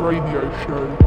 Radio Show.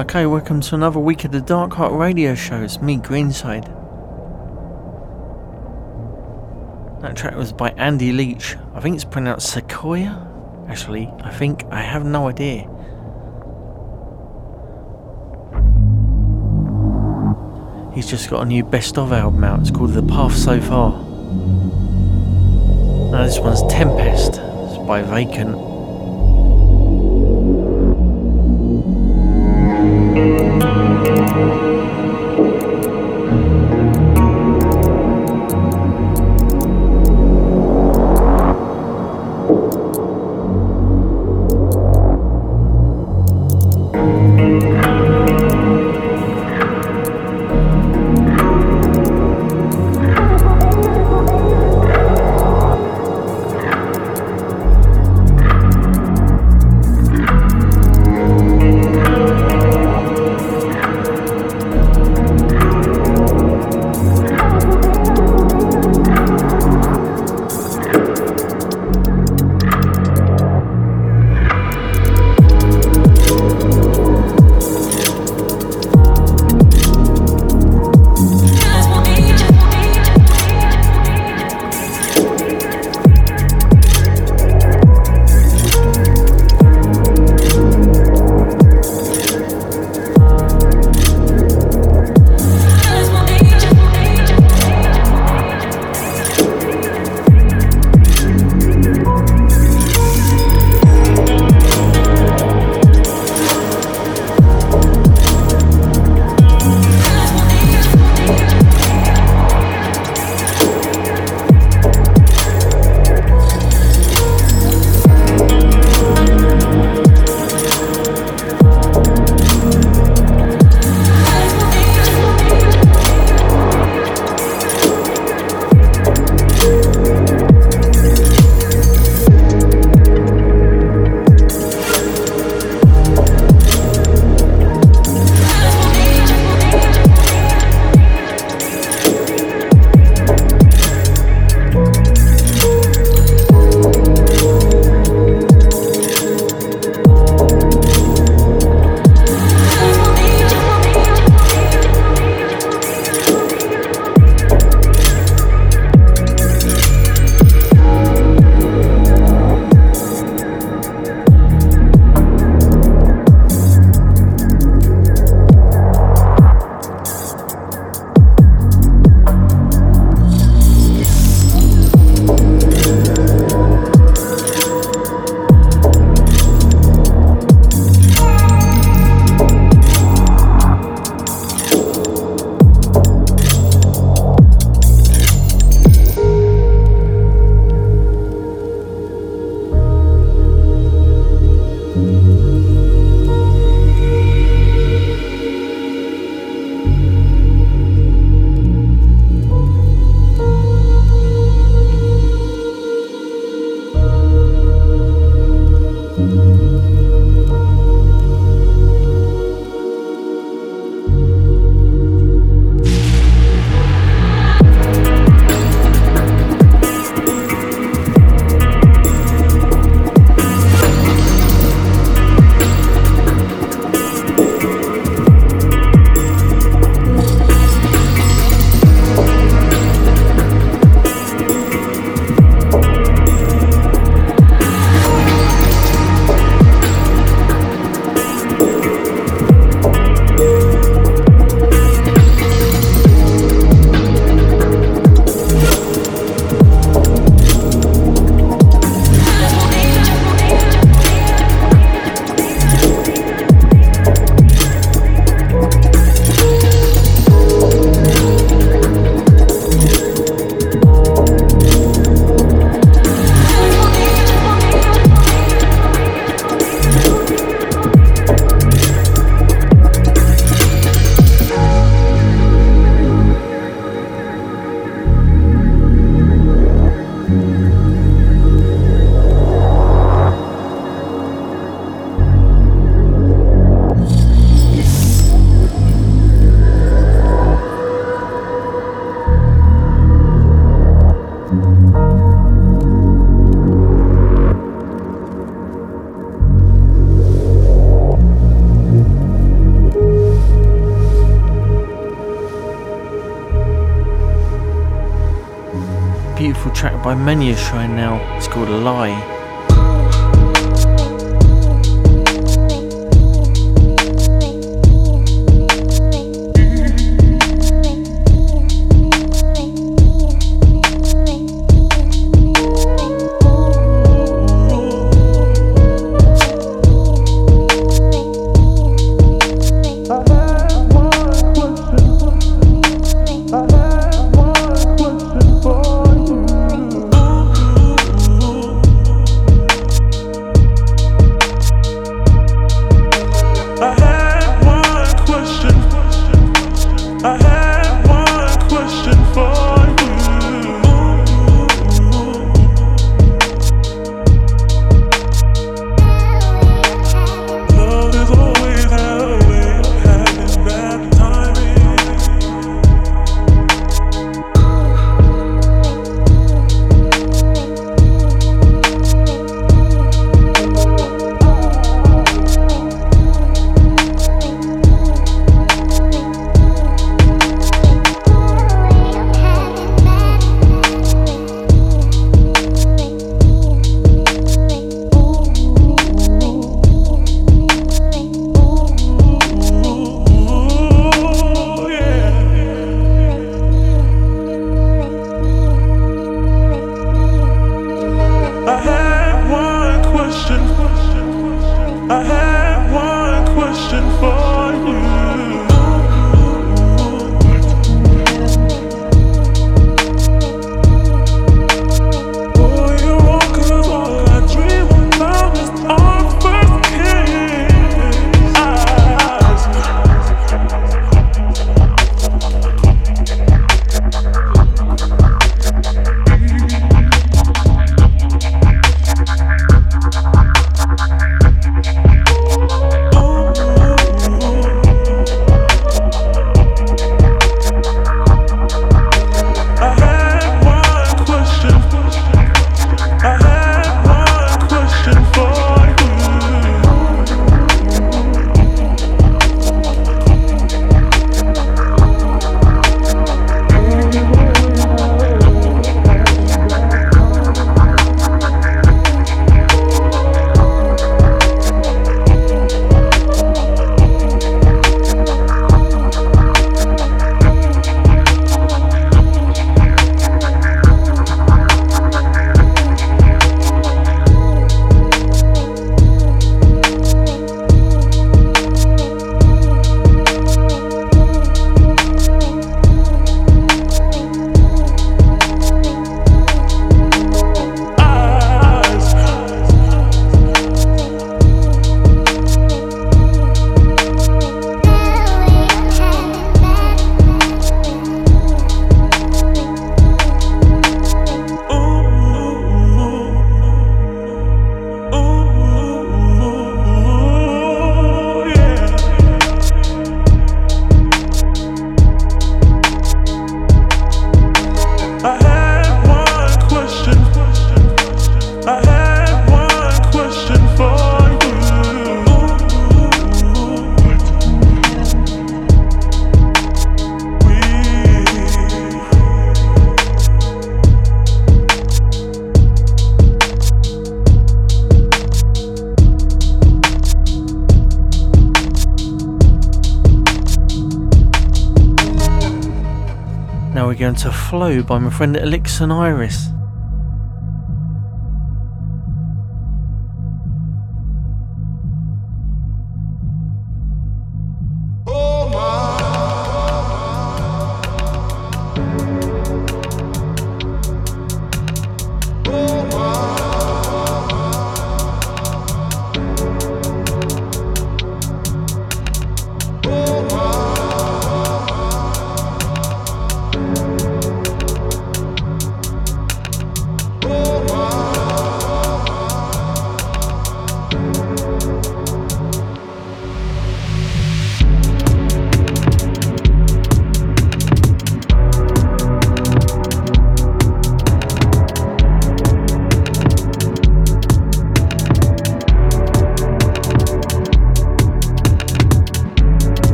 Okay, welcome to another week of the Dark Heart Radio Show. It's me, Greenside. That track was by Andy Leach. I think it's pronounced Sequoia. Actually, I think I have no idea. He's just got a new best of album out. It's called The Path So Far. Now this one's Tempest. It's by Vacant. By Mania Shrine now. It's called a Lie. Flow by my friend Elixir Iris.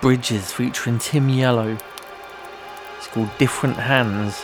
Bridges featuring Tim Yellow. It's called Different Hands.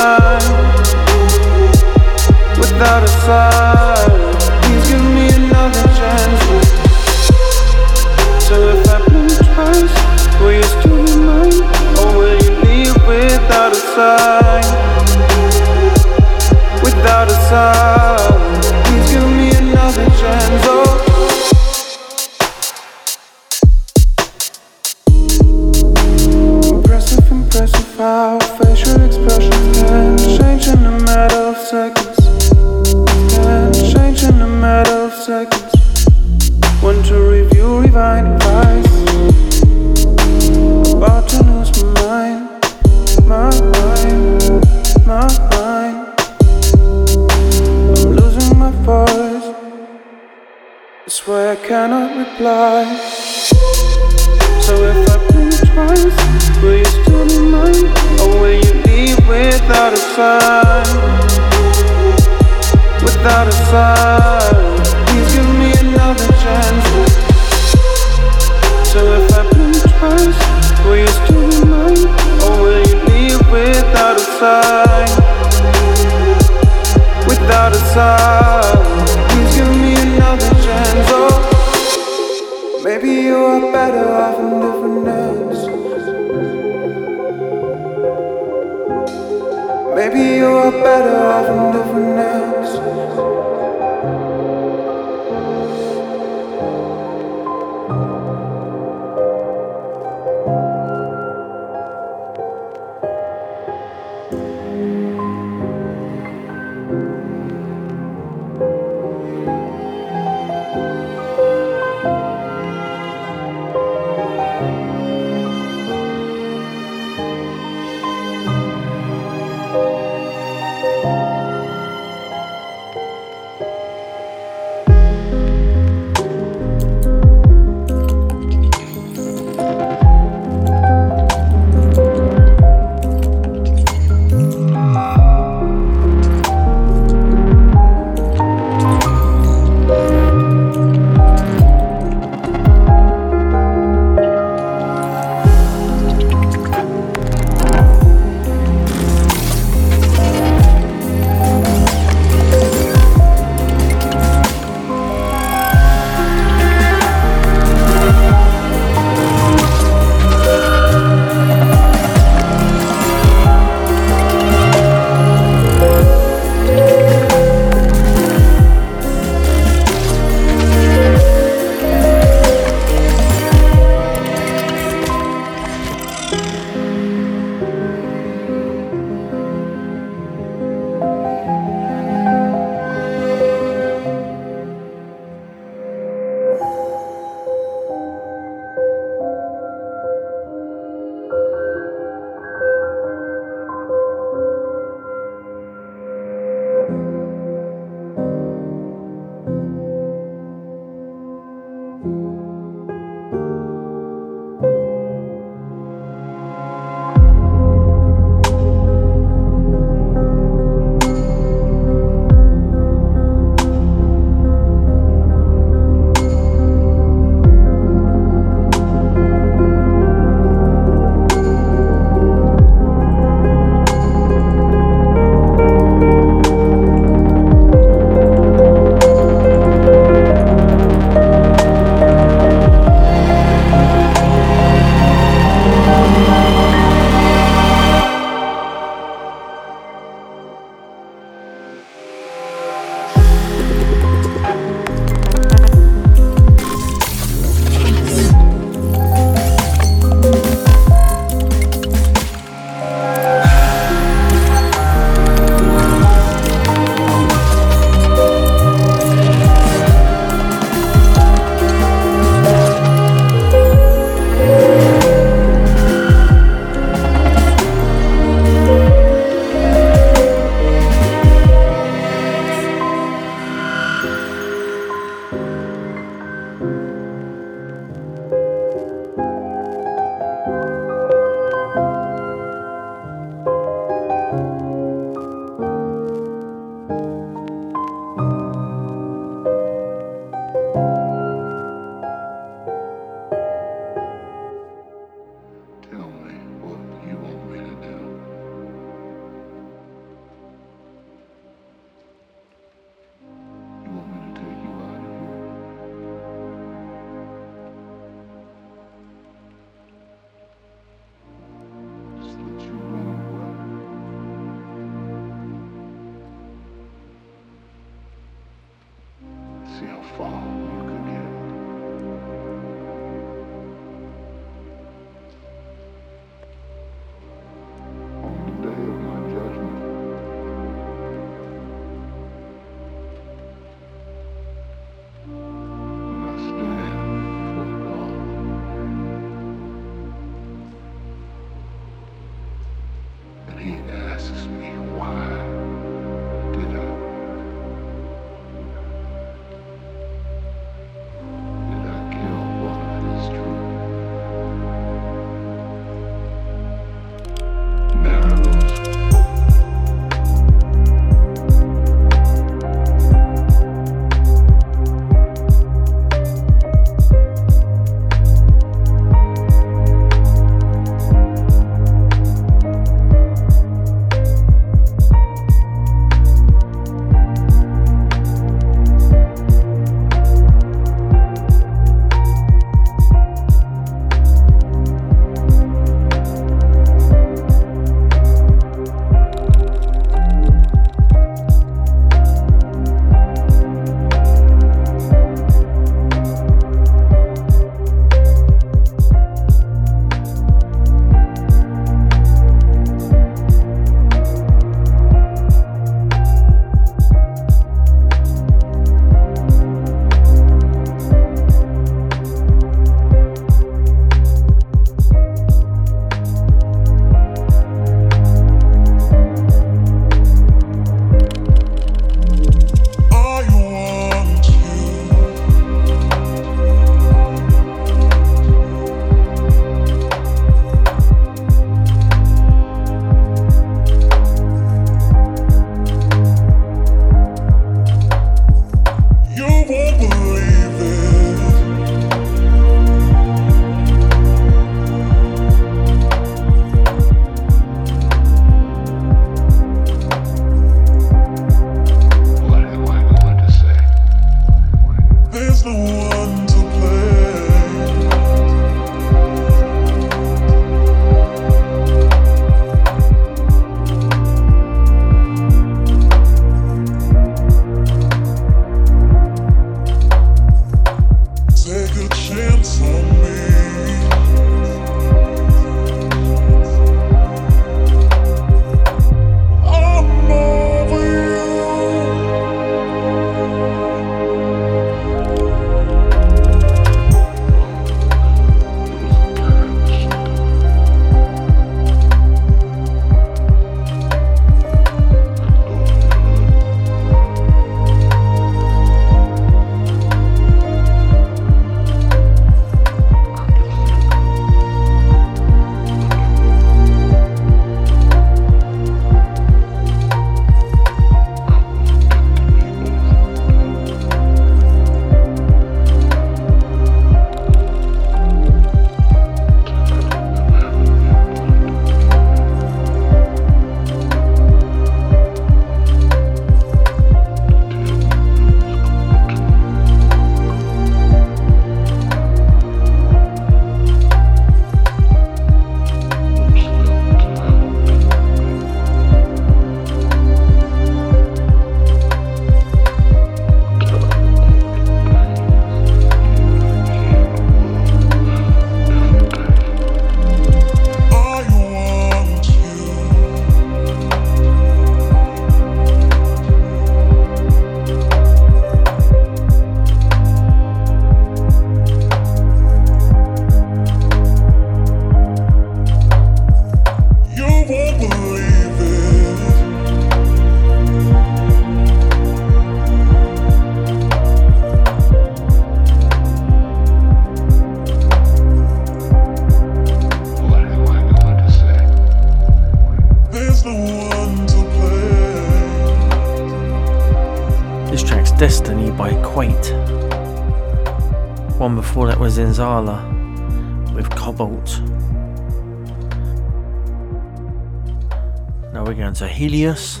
Helios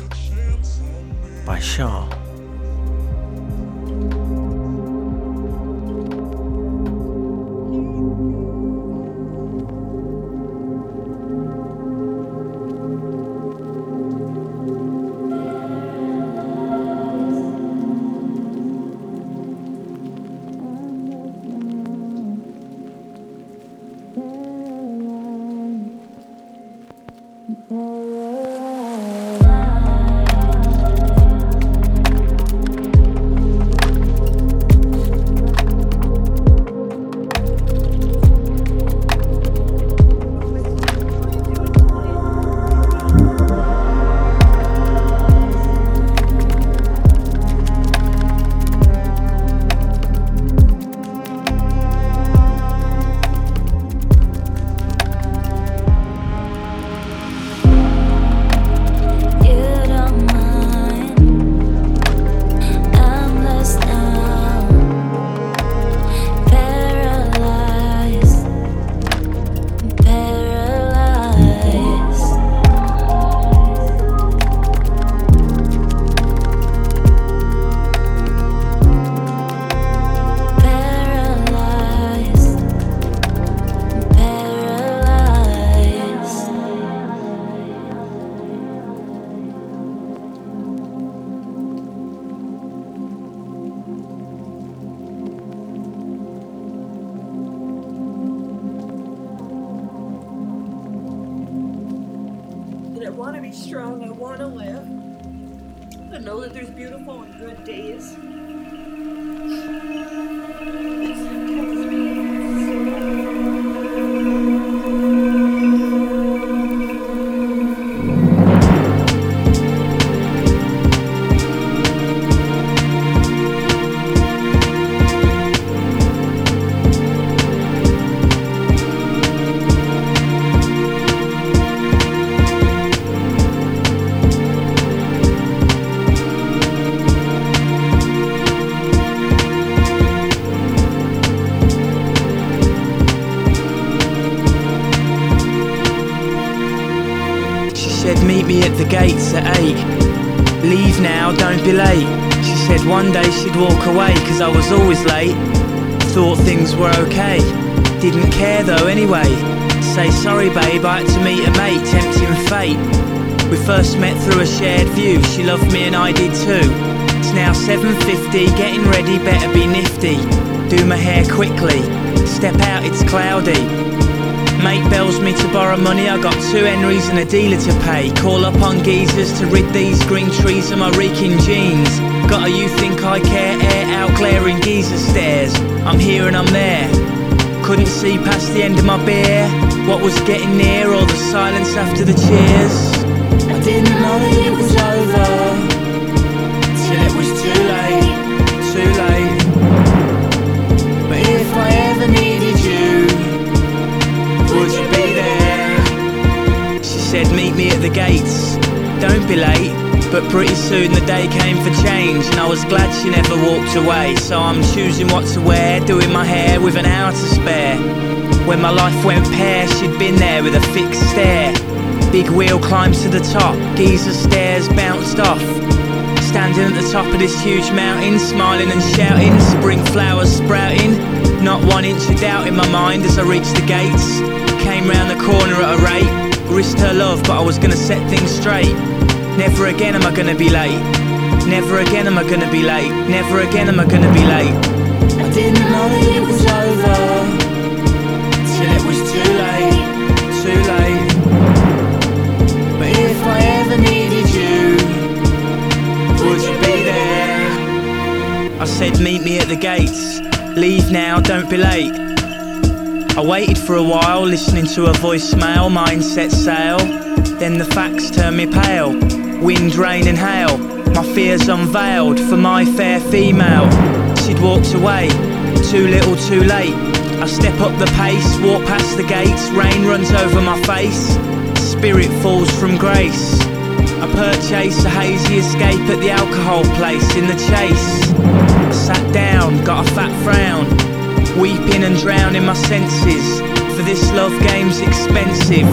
by I was always late. Thought things were okay. Didn't care though anyway. Say sorry, babe, I had to meet a mate, tempting fate. We first met through a shared view, she loved me and I did too. It's now 7.50, getting ready, better be nifty. Do my hair quickly, step out, it's cloudy. Mate bells me to borrow money, I got two Henrys and a dealer to pay. Call up on geezers to rid these green trees of my reeking jeans. A you think I care air out glaring geezer stares. I'm here and I'm there. Couldn't see past the end of my beer. What was getting near, all the silence after the cheers. I didn't know it was over. Till it was too late, too late. But if I ever needed you, would you be there? She said, Meet me at the gates. Don't be late. But pretty soon the day came for change, and I was glad she never walked away. So I'm choosing what to wear, doing my hair with an hour to spare. When my life went pear, she'd been there with a fixed stare. Big wheel climbs to the top, geezer stares bounced off. Standing at the top of this huge mountain, smiling and shouting, spring flowers sprouting. Not one inch of doubt in my mind as I reached the gates. Came round the corner at a rate, risked her love, but I was gonna set things straight. Never again am I gonna be late. Never again am I gonna be late. Never again am I gonna be late. I didn't know it was over till it was too late, too late. But if I ever needed you, would you be there? I said, meet me at the gates. Leave now, don't be late. I waited for a while, listening to a voicemail, mind set sail. Then the facts turned me pale. Wind, rain, and hail. My fears unveiled for my fair female. She'd walked away, too little, too late. I step up the pace, walk past the gates, rain runs over my face. Spirit falls from grace. I purchase a hazy escape at the alcohol place in the chase. I sat down, got a fat frown, weeping and drowning my senses. For this love game's expensive.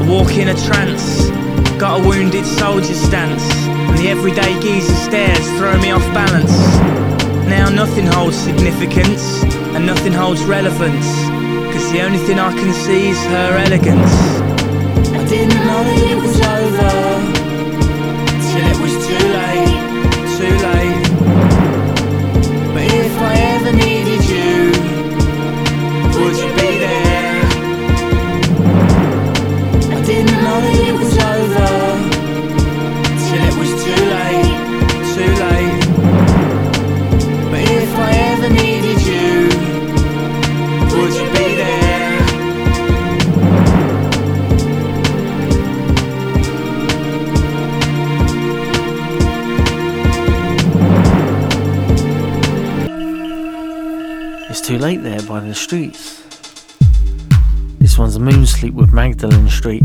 I walk in a trance, got a wounded soldier stance, and the everyday geezer stares throw me off balance. Now nothing holds significance, and nothing holds relevance, cause the only thing I can see is her elegance. I didn't know it was over late there by the streets. This one's Moonsleep with Magdalene Street.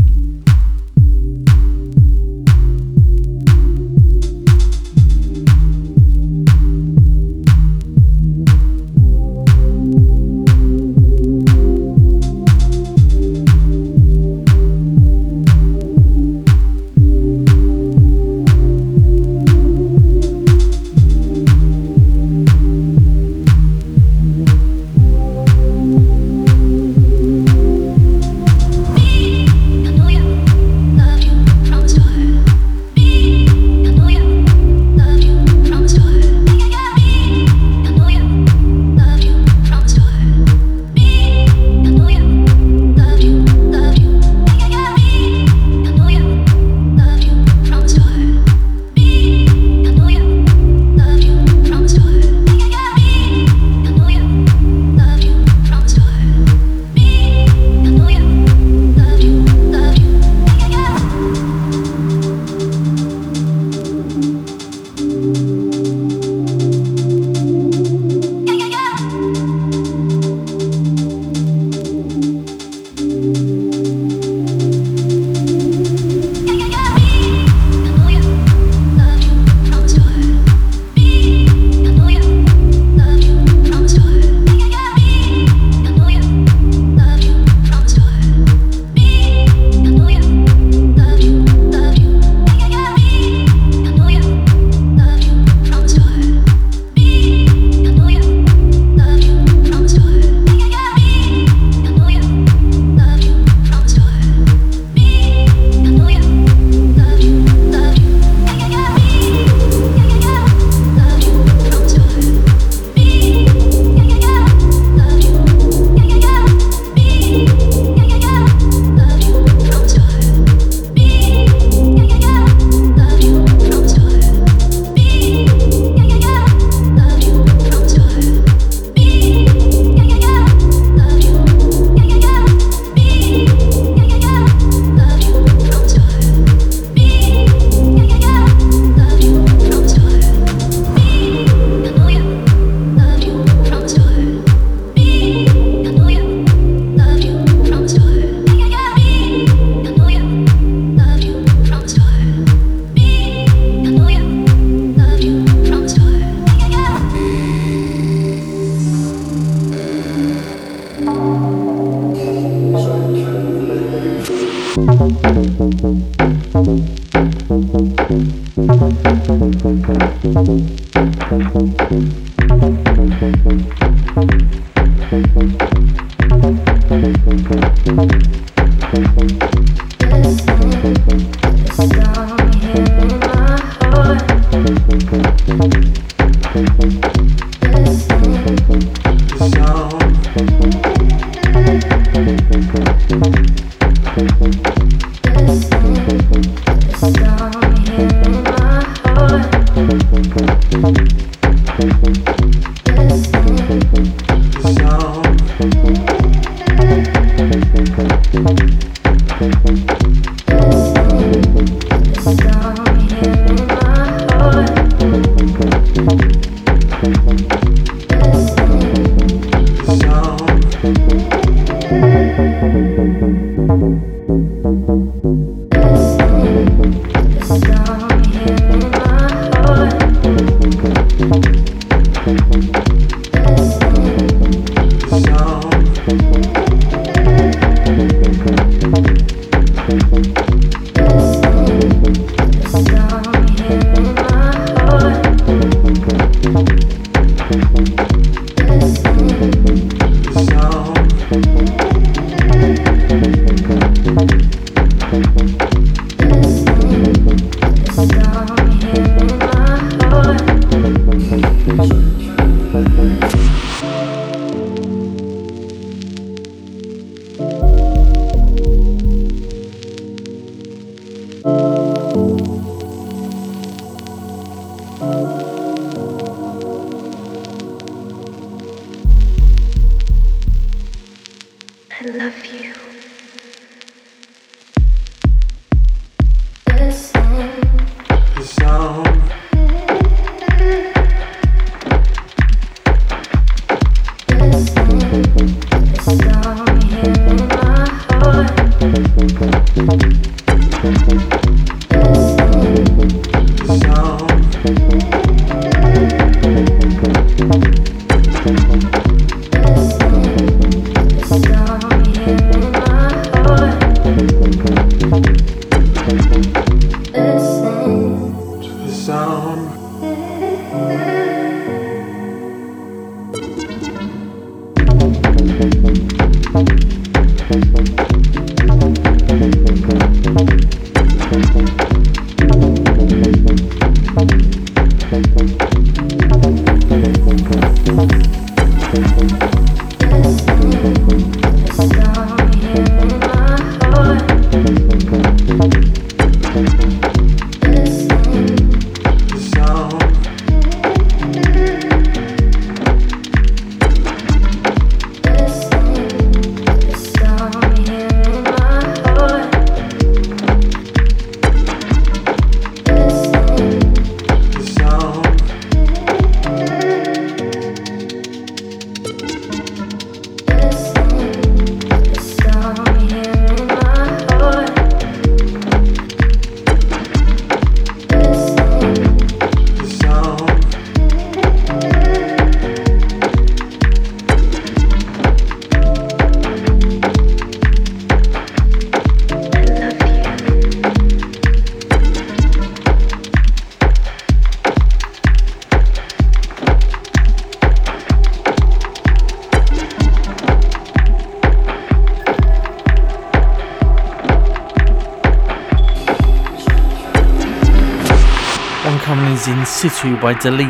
By Delete.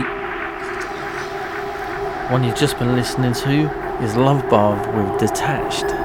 One you've just been listening to is Love Bar with Detached.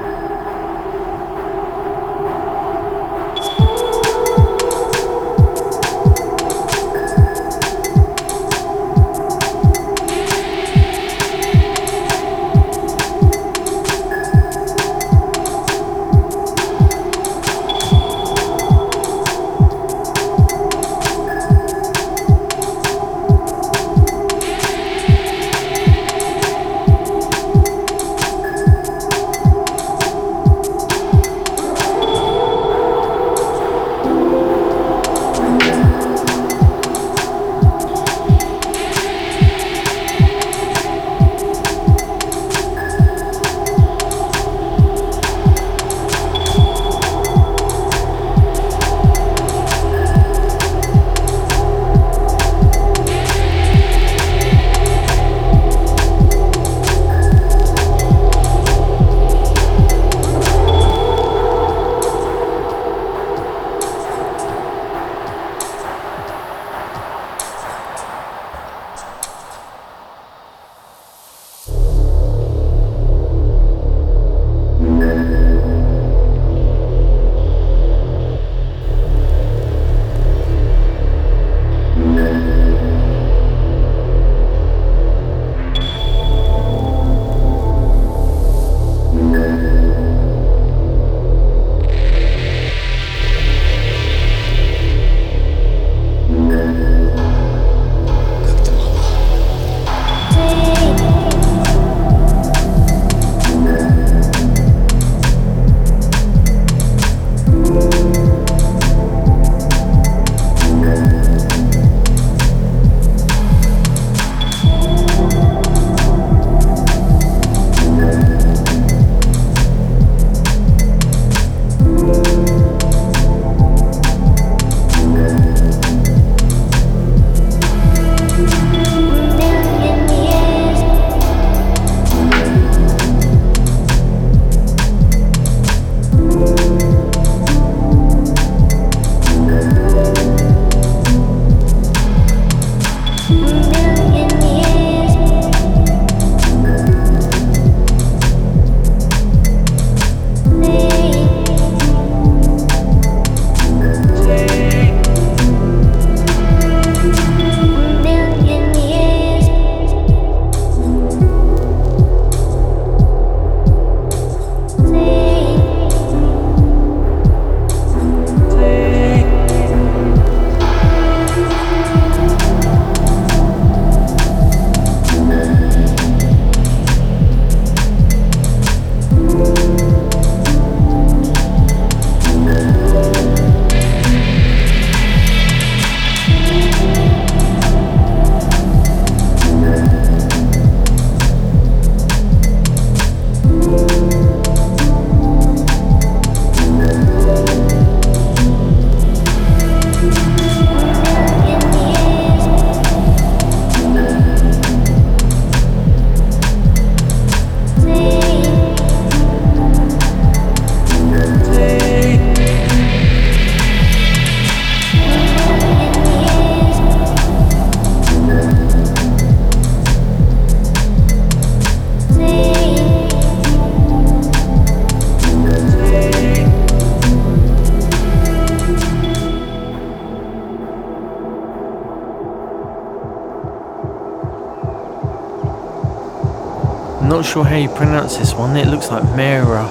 Sure how you pronounce this one. It looks like Mera.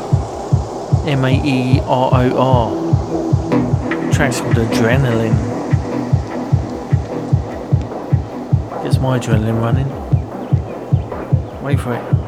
M A E R O R. Track's called Adrenaline. Gets my adrenaline running. Wait for it.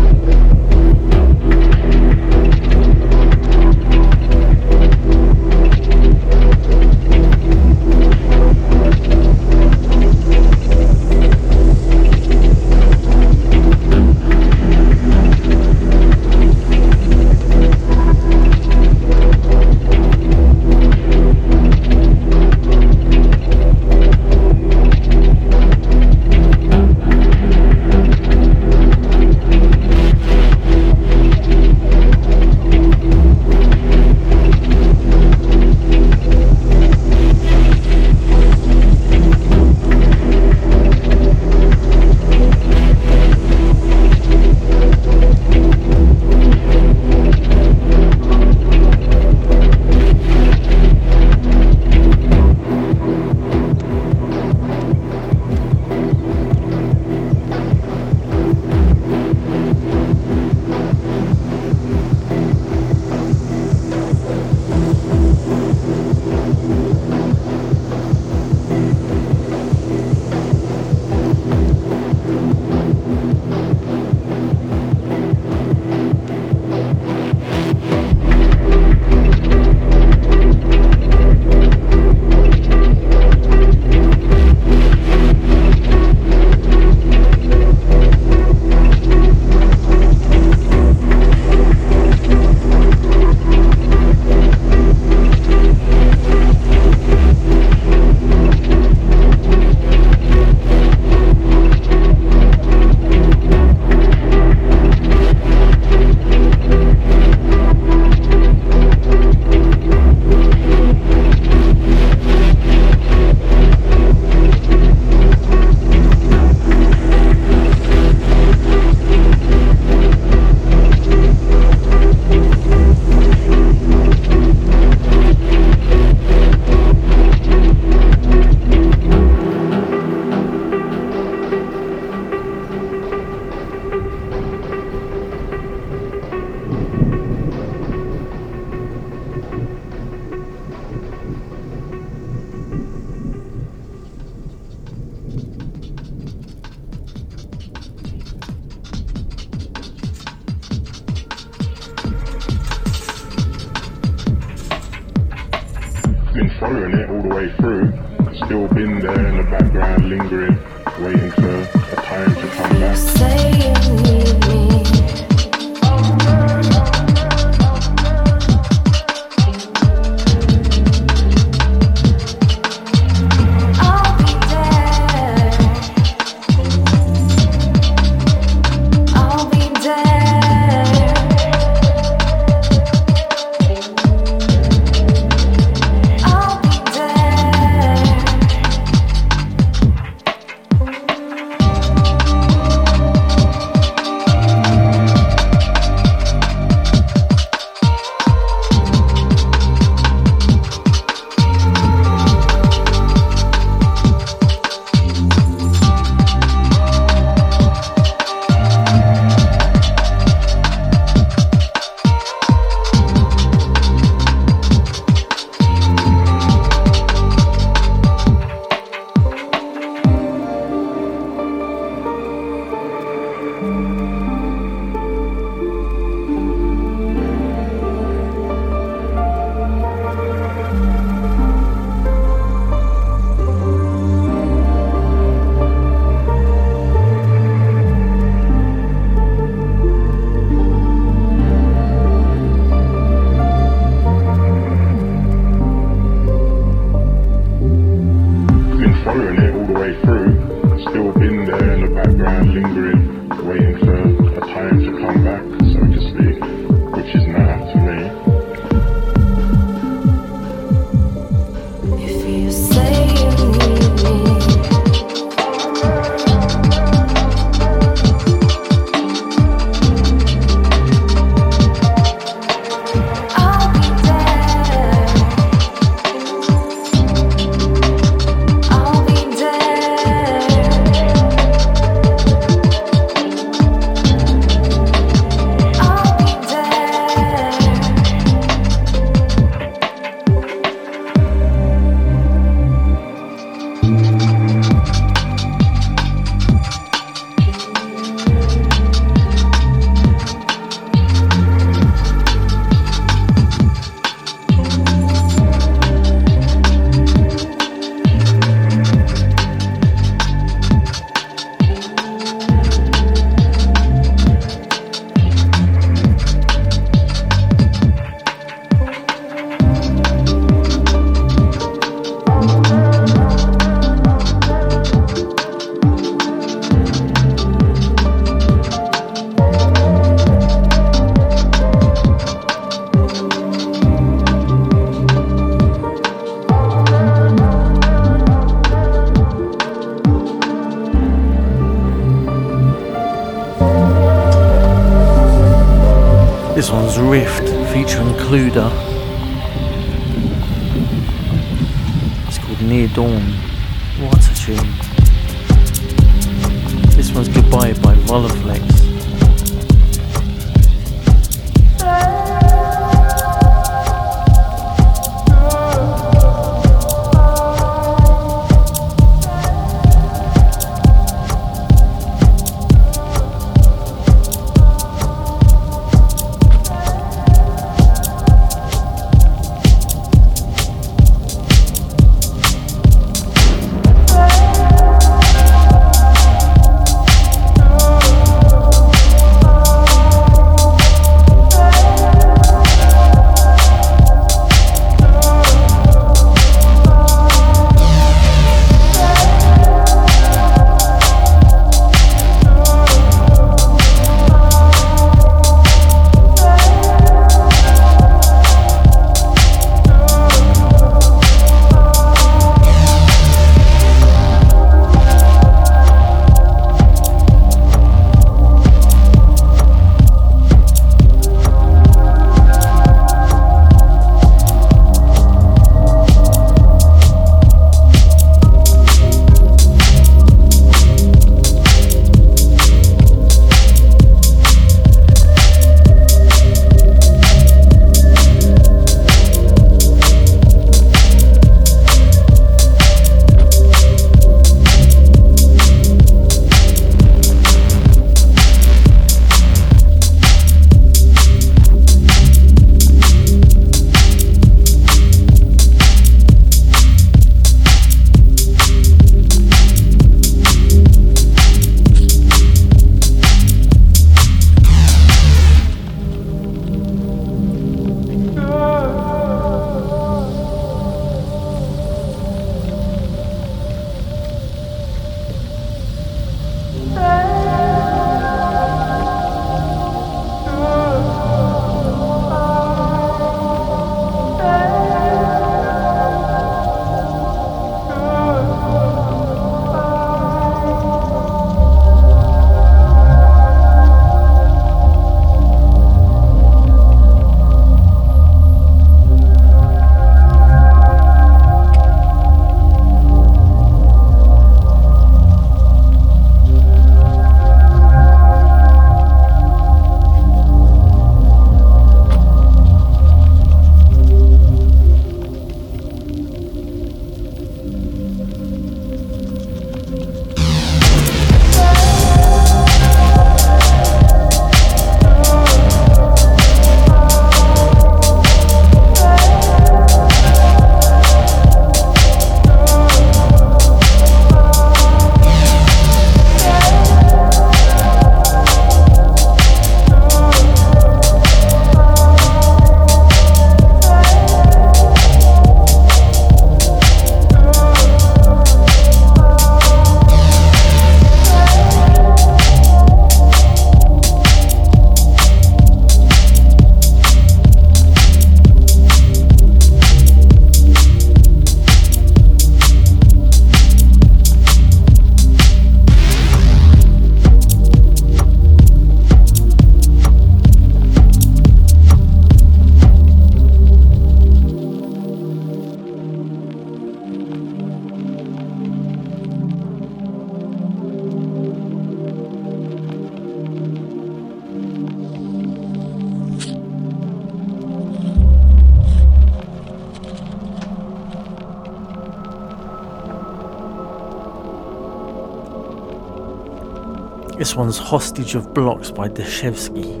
One's Hostage of Blocks by Deshevsky.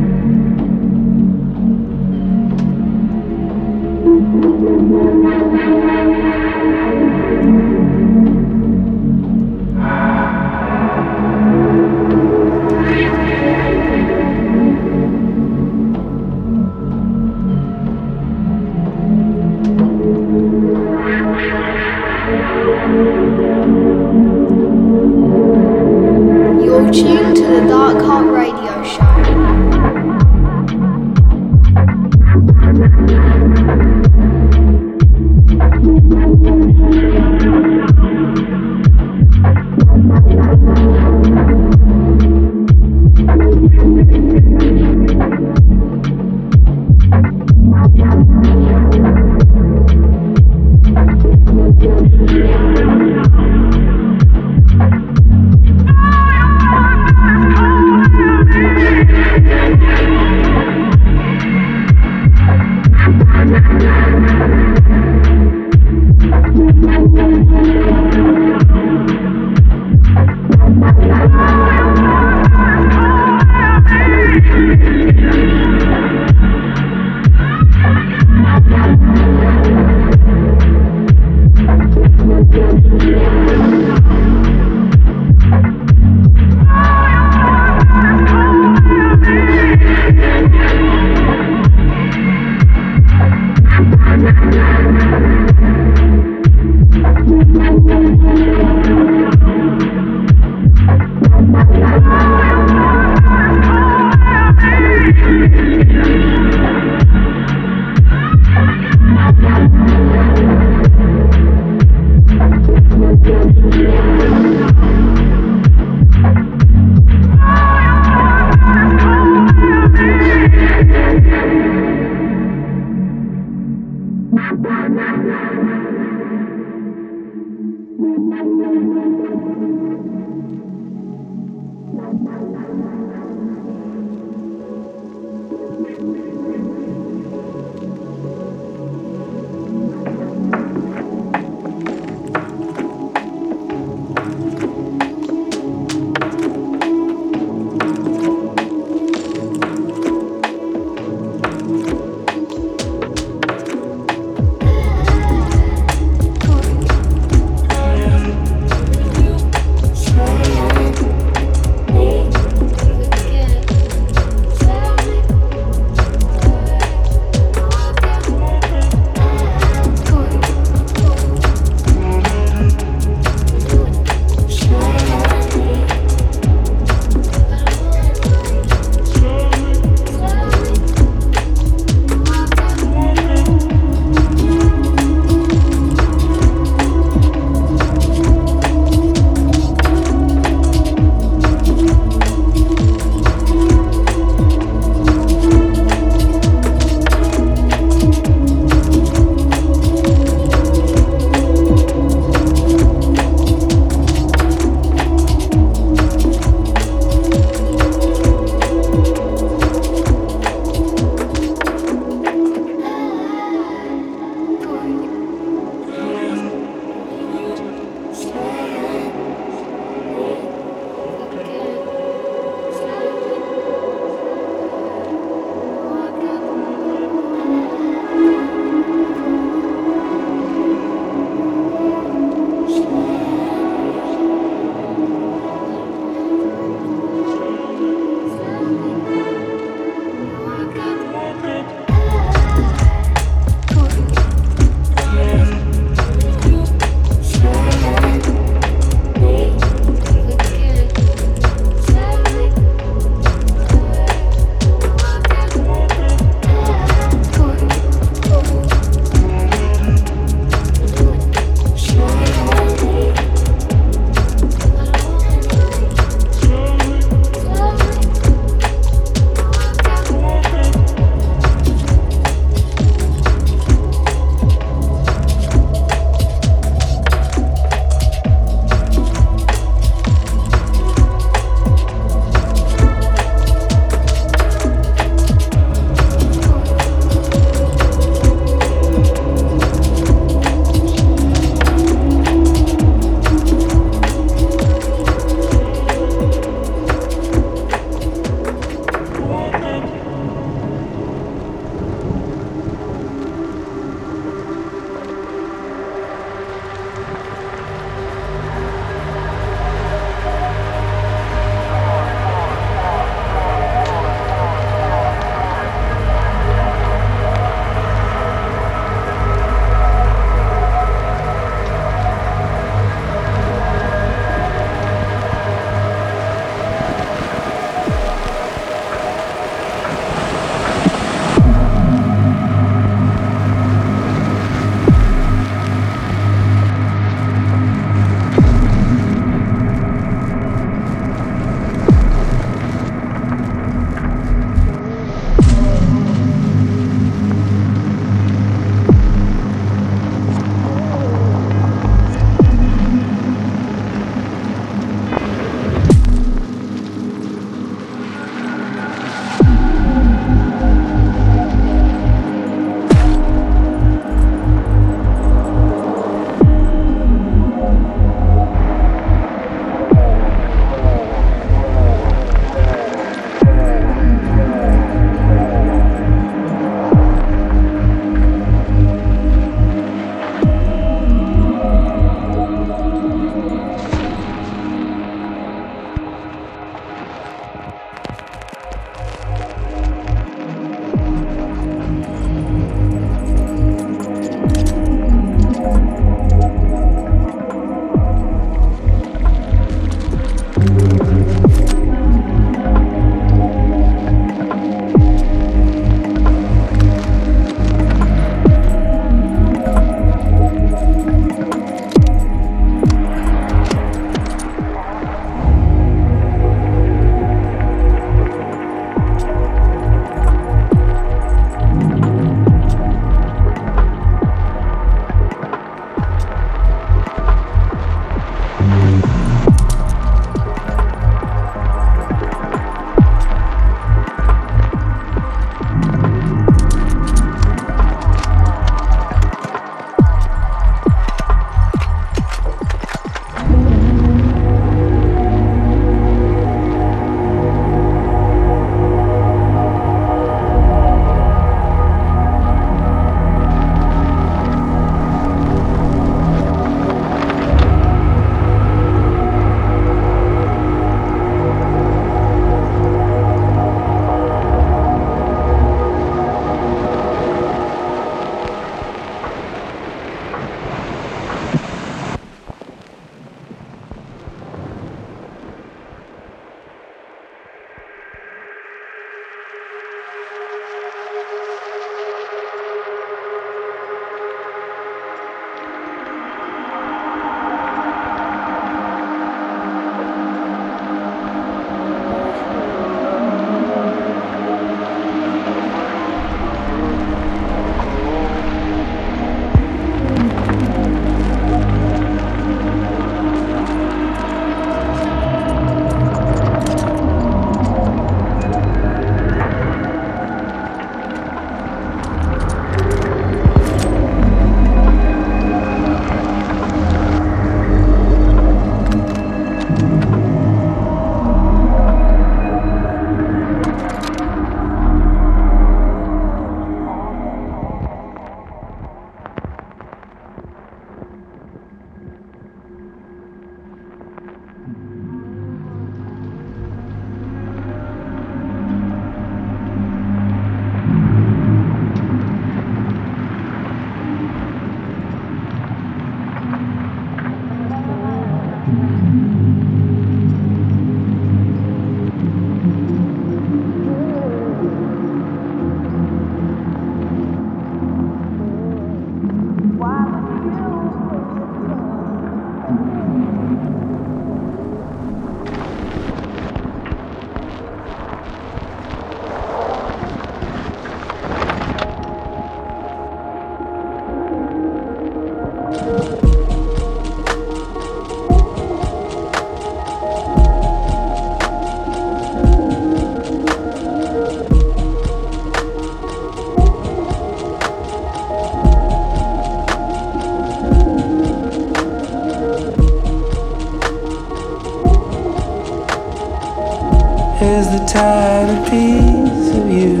A tiny piece of you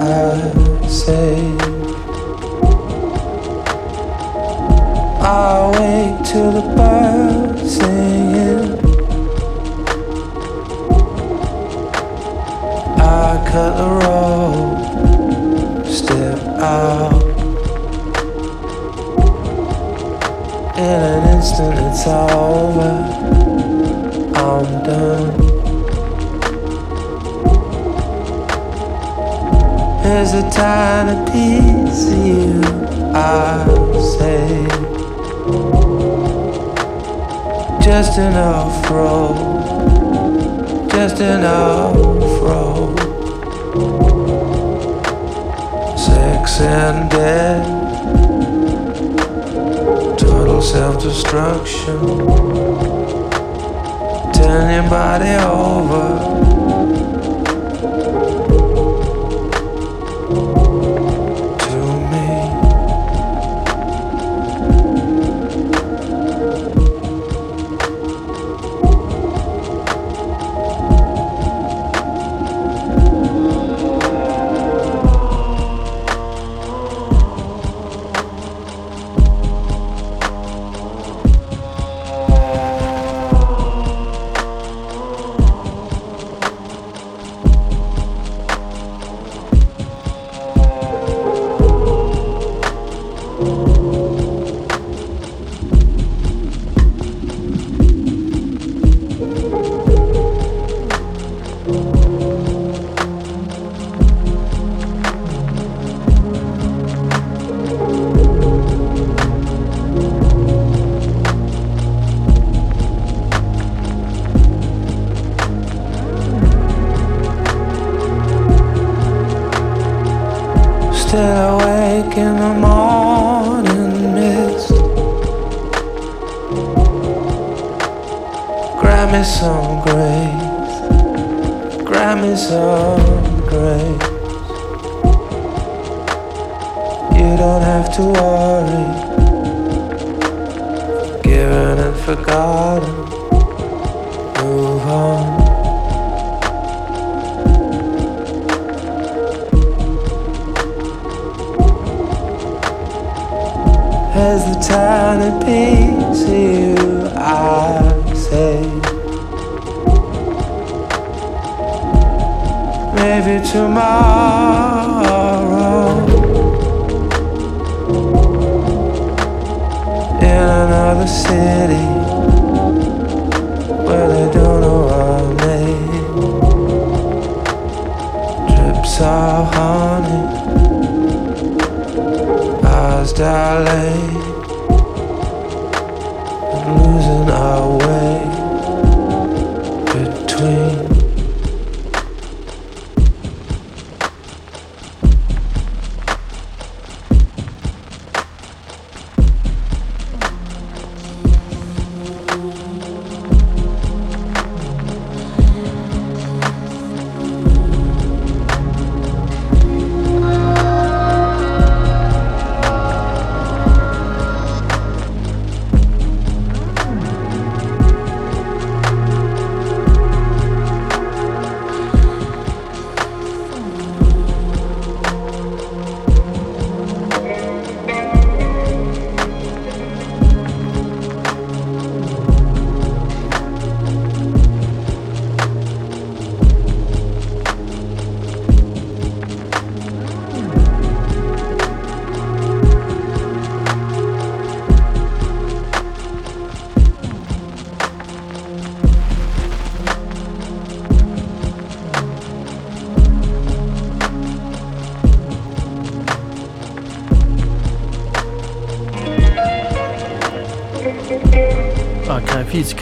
I say. I'll wait till the birds singing. I cut the road, step out. In an instant, it's all over. I'm done. Here's a tiny piece of you, I say. Just enough road, just enough road. Sex and death, total self destruction. Turn your body over.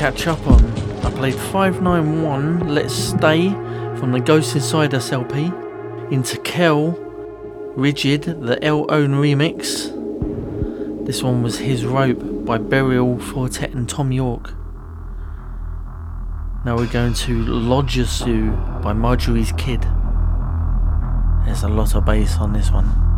Catch up on, I played 591 Let's Stay from the Ghost Inside Us LP, into Kel Rigid, the L Own remix. This one was His Rope by Burial Four Tet and Thom Yorke. Now we're going to Lojasu by Marjorie's Kid. There's a lot of bass on this one.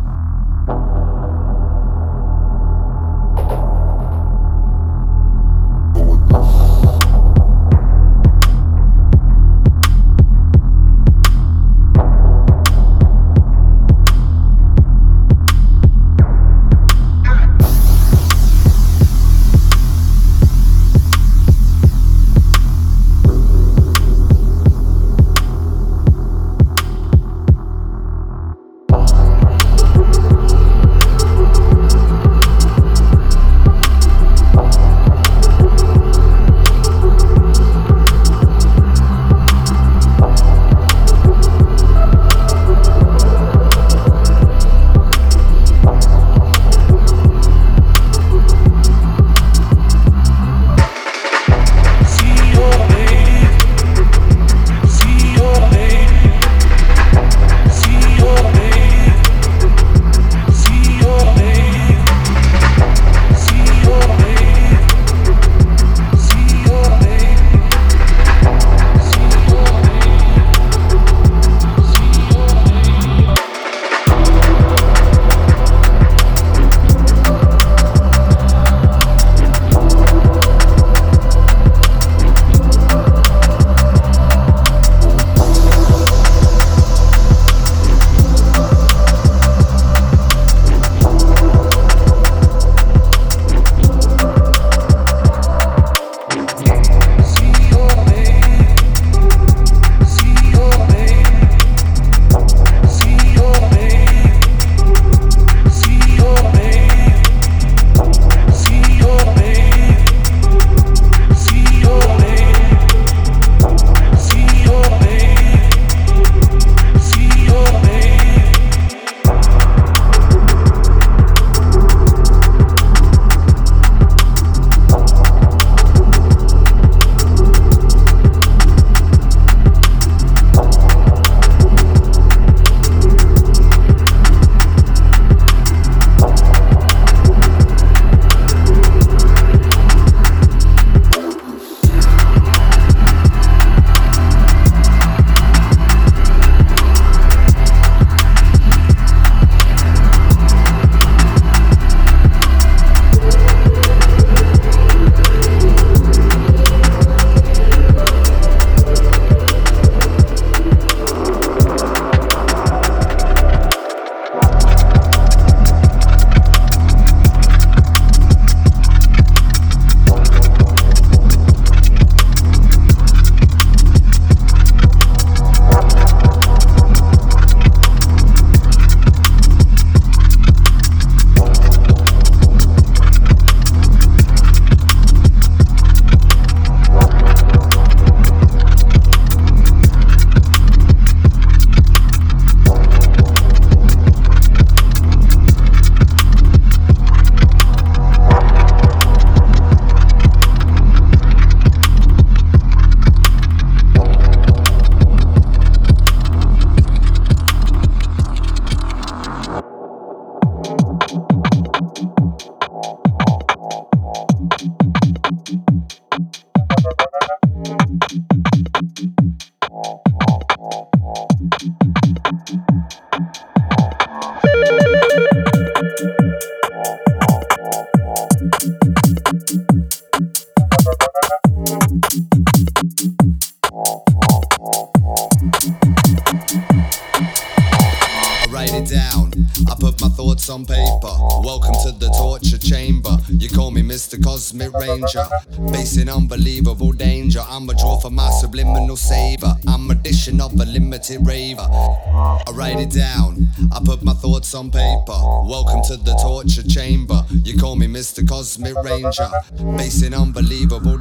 Cosmic Facing unbelievable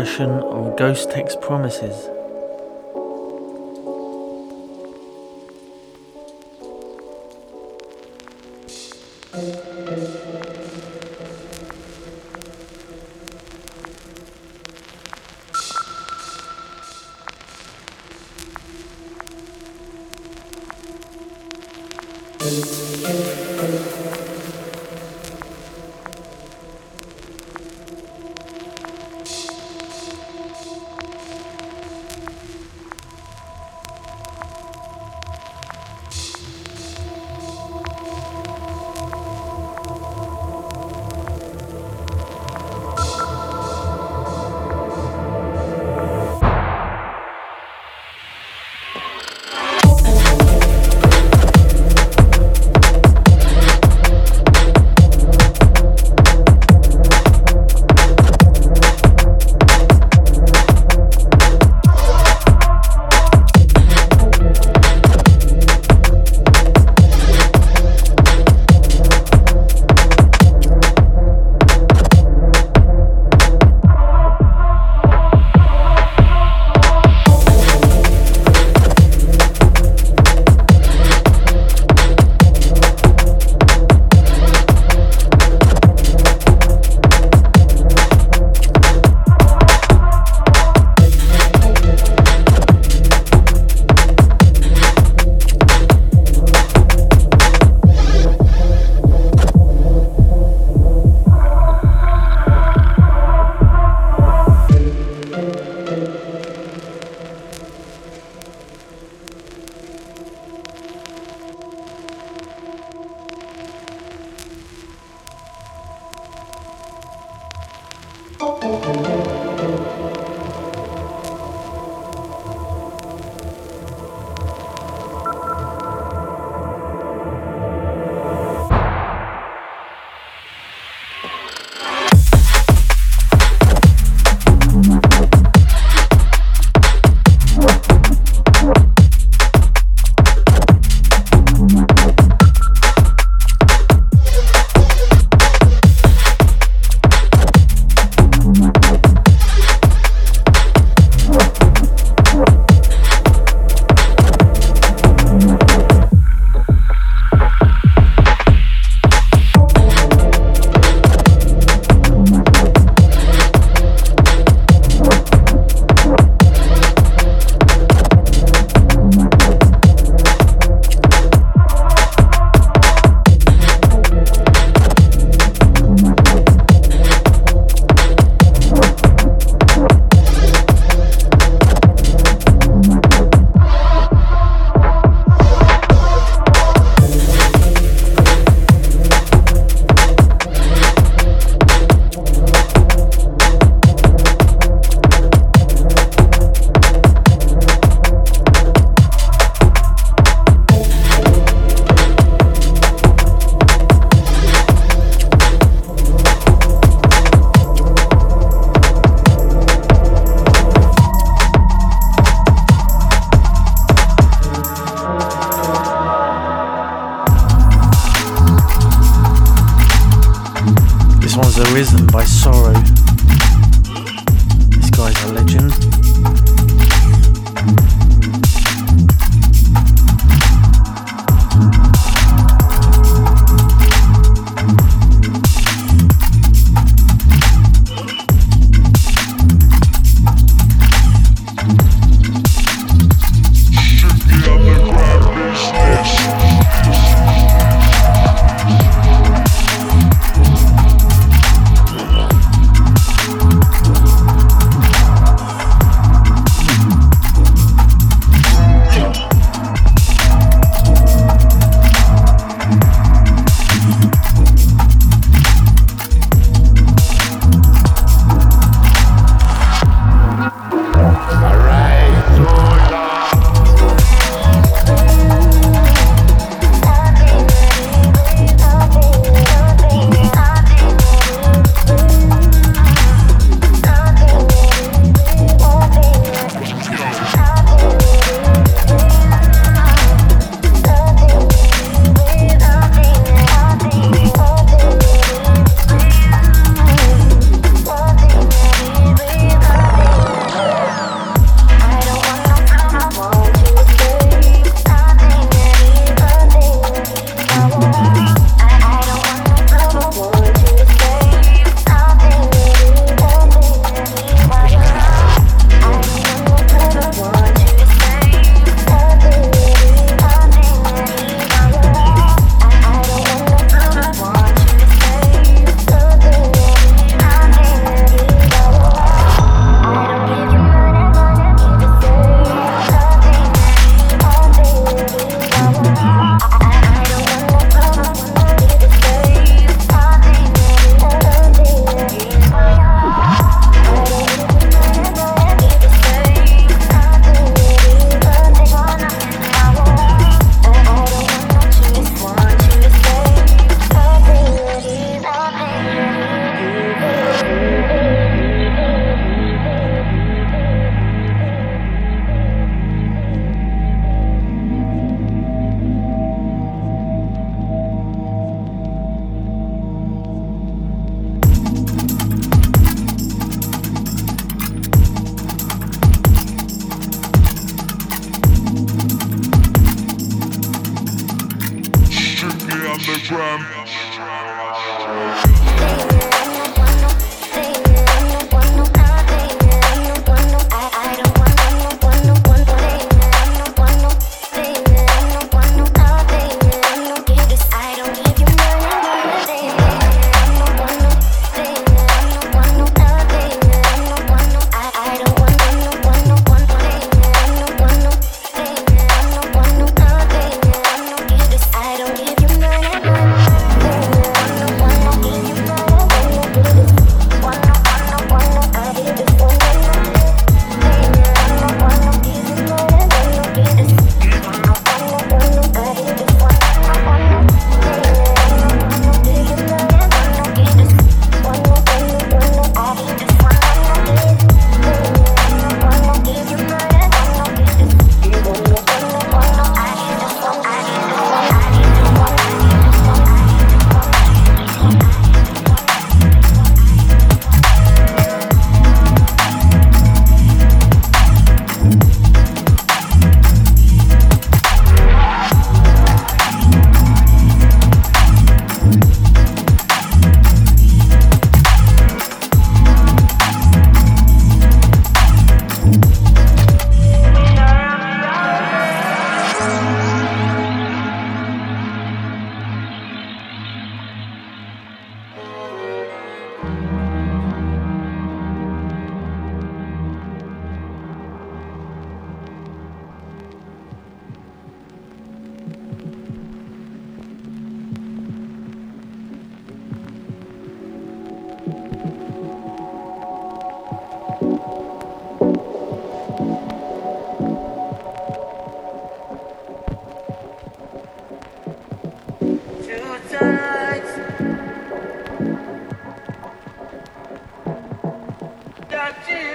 version of Ghost Text Promises.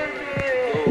Thank you.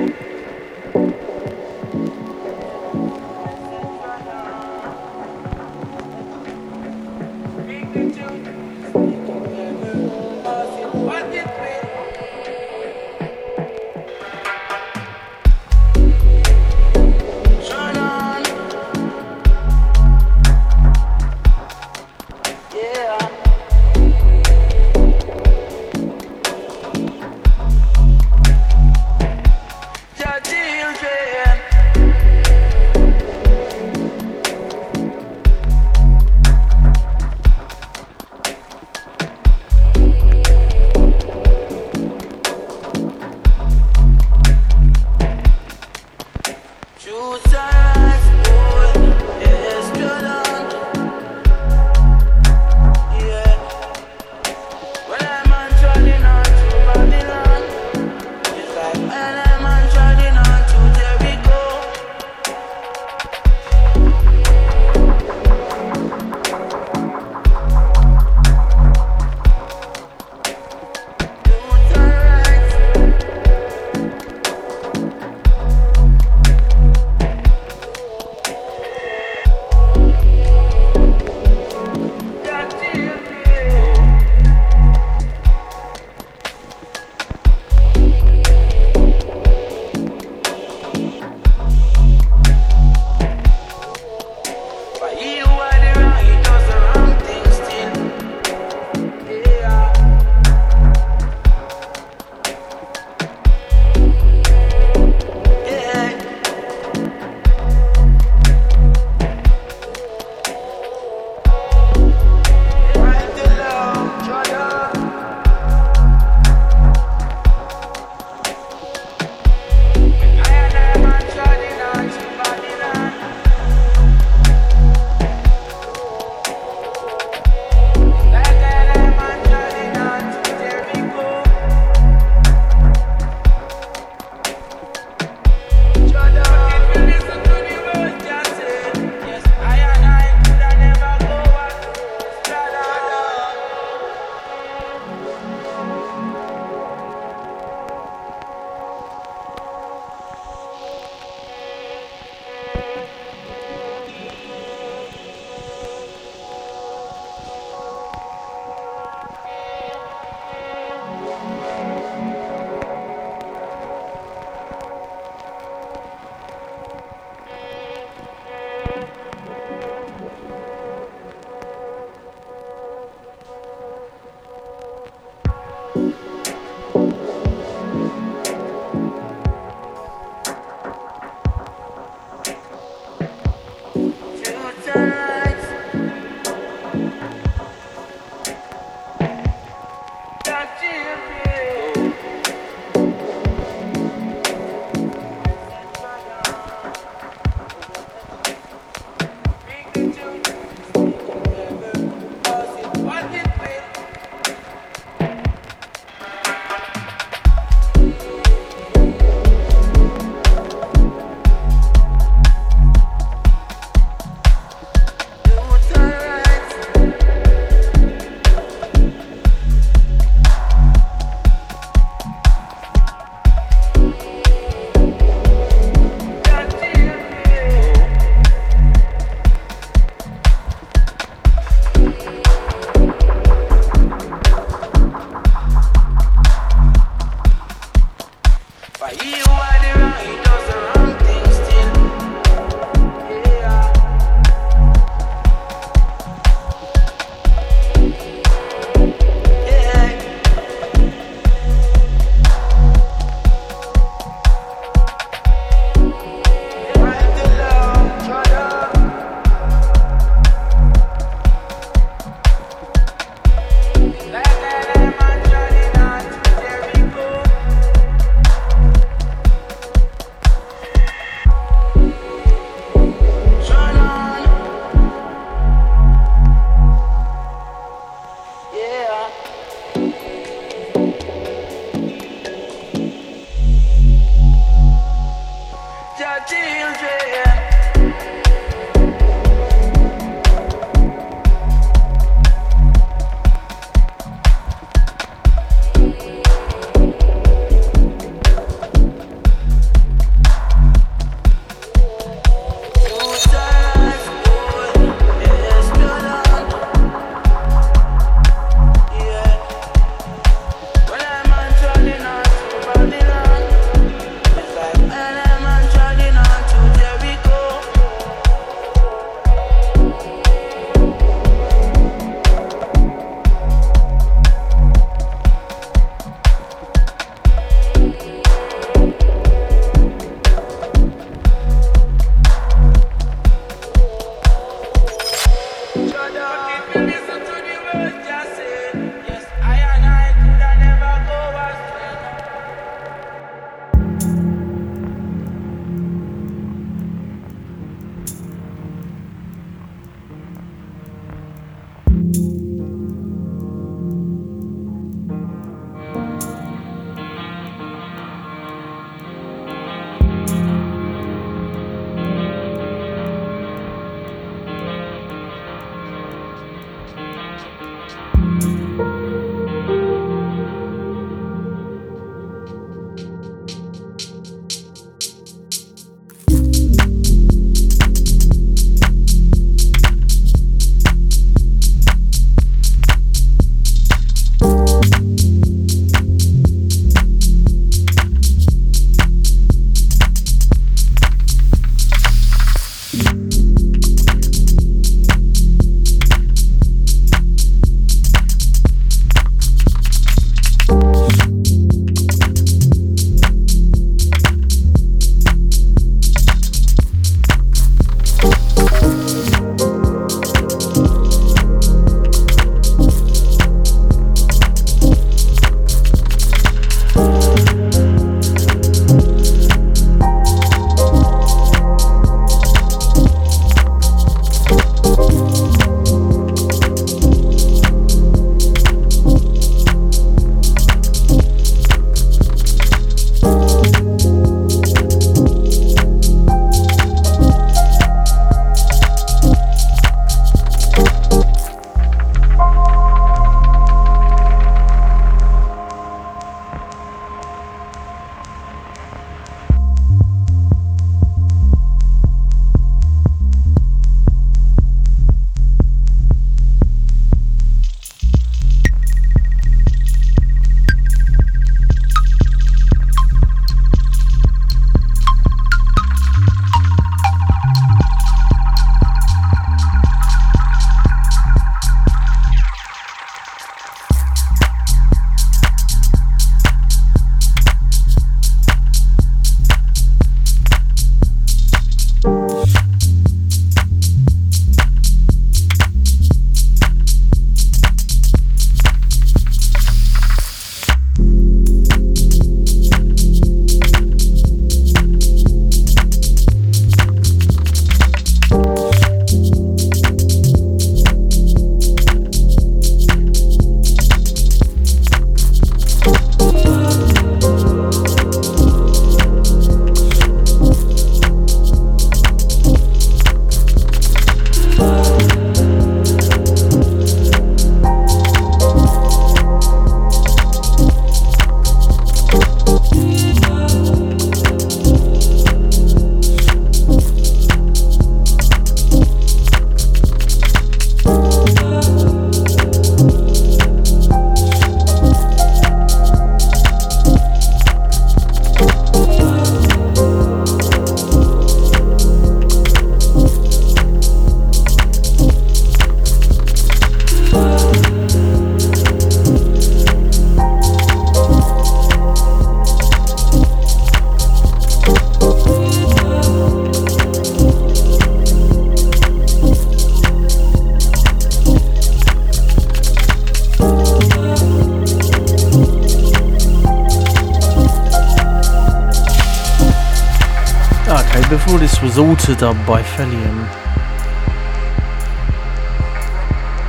By Felium.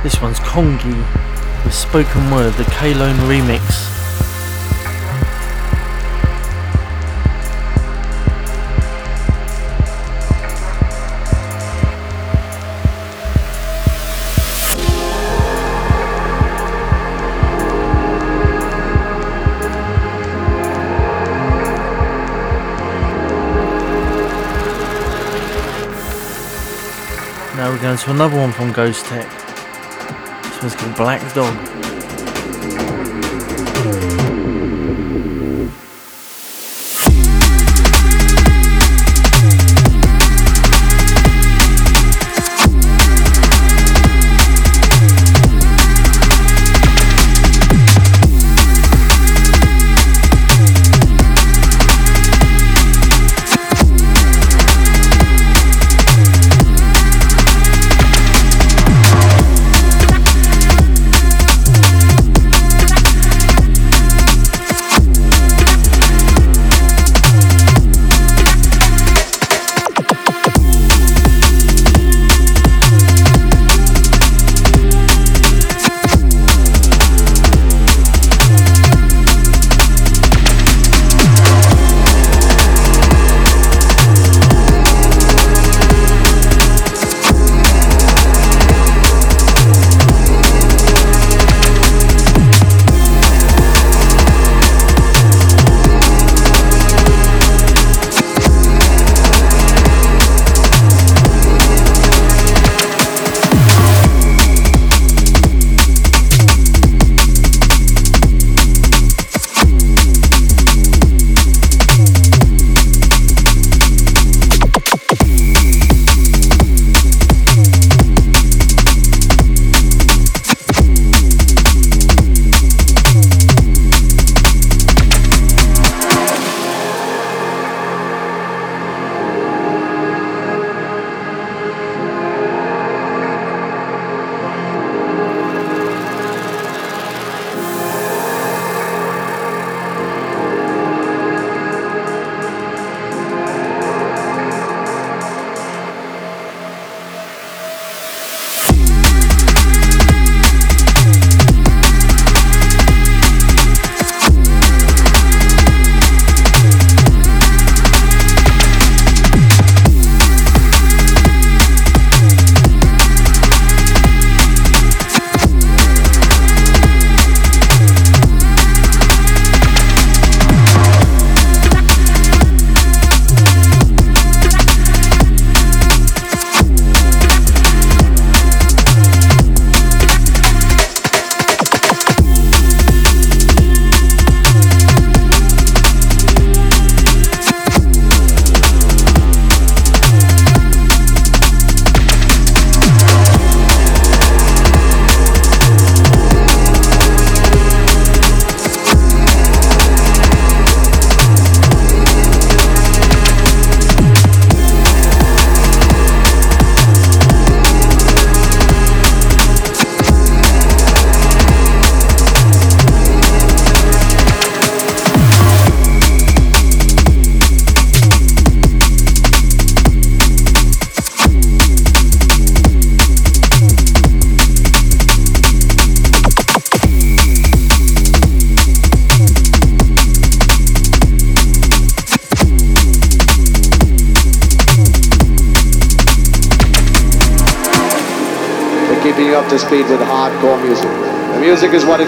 This one's Kongi with Spoken Word, the K-Lone remix. Another one from Ghost Tech. This one's called Black Dog.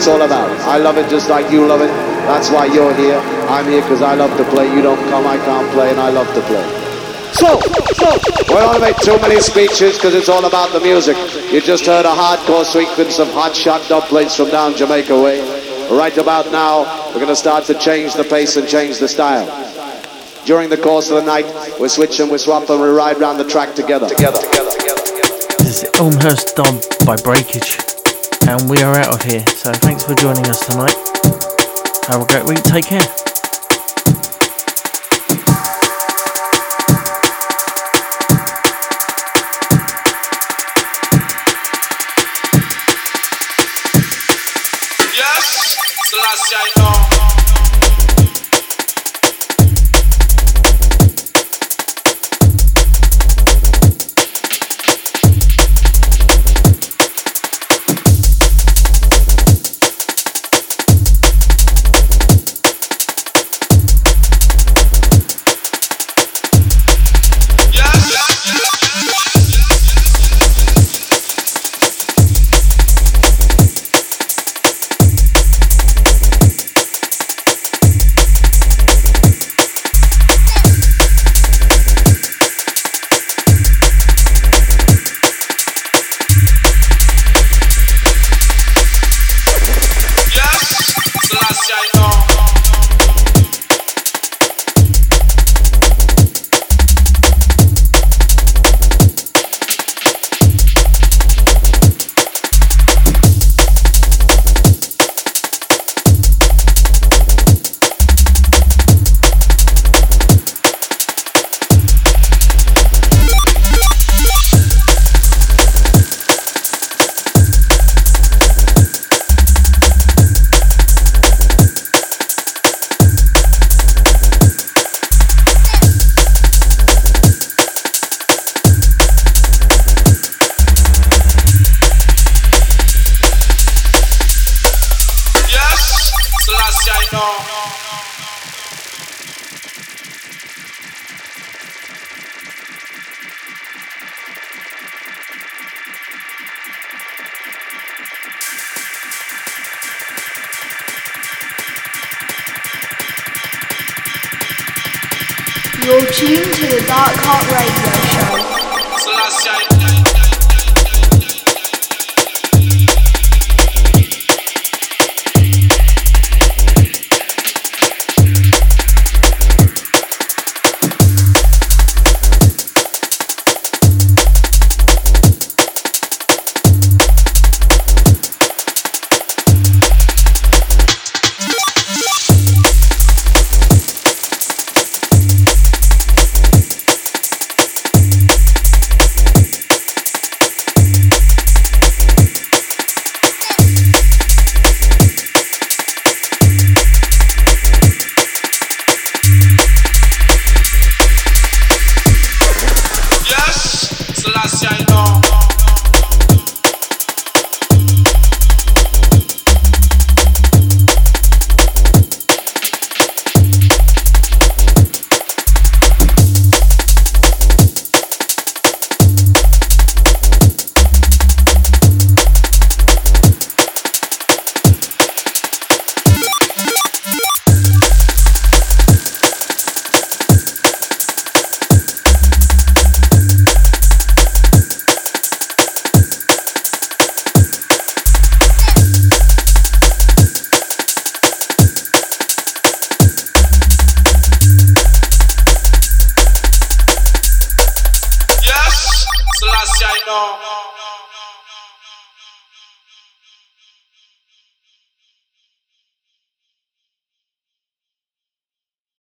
All about. I love it just like you love it. That's why you're here. I'm here because I love to play. You don't come, I can't play, and I love to play. So, so, we don't make too many speeches because it's all about the music. You just heard a hardcore sequence of hot shot dubplates from down Jamaica way. Right about now, we're going to start to change the pace and change the style. During the course of the night, we're switching, we're swapping, we ride round the track together. Together, together, together. This is Elmhurst Dub by Breakage. And we are out of here. So thanks for joining us tonight. Have a great week. Take care. Selassie, I know.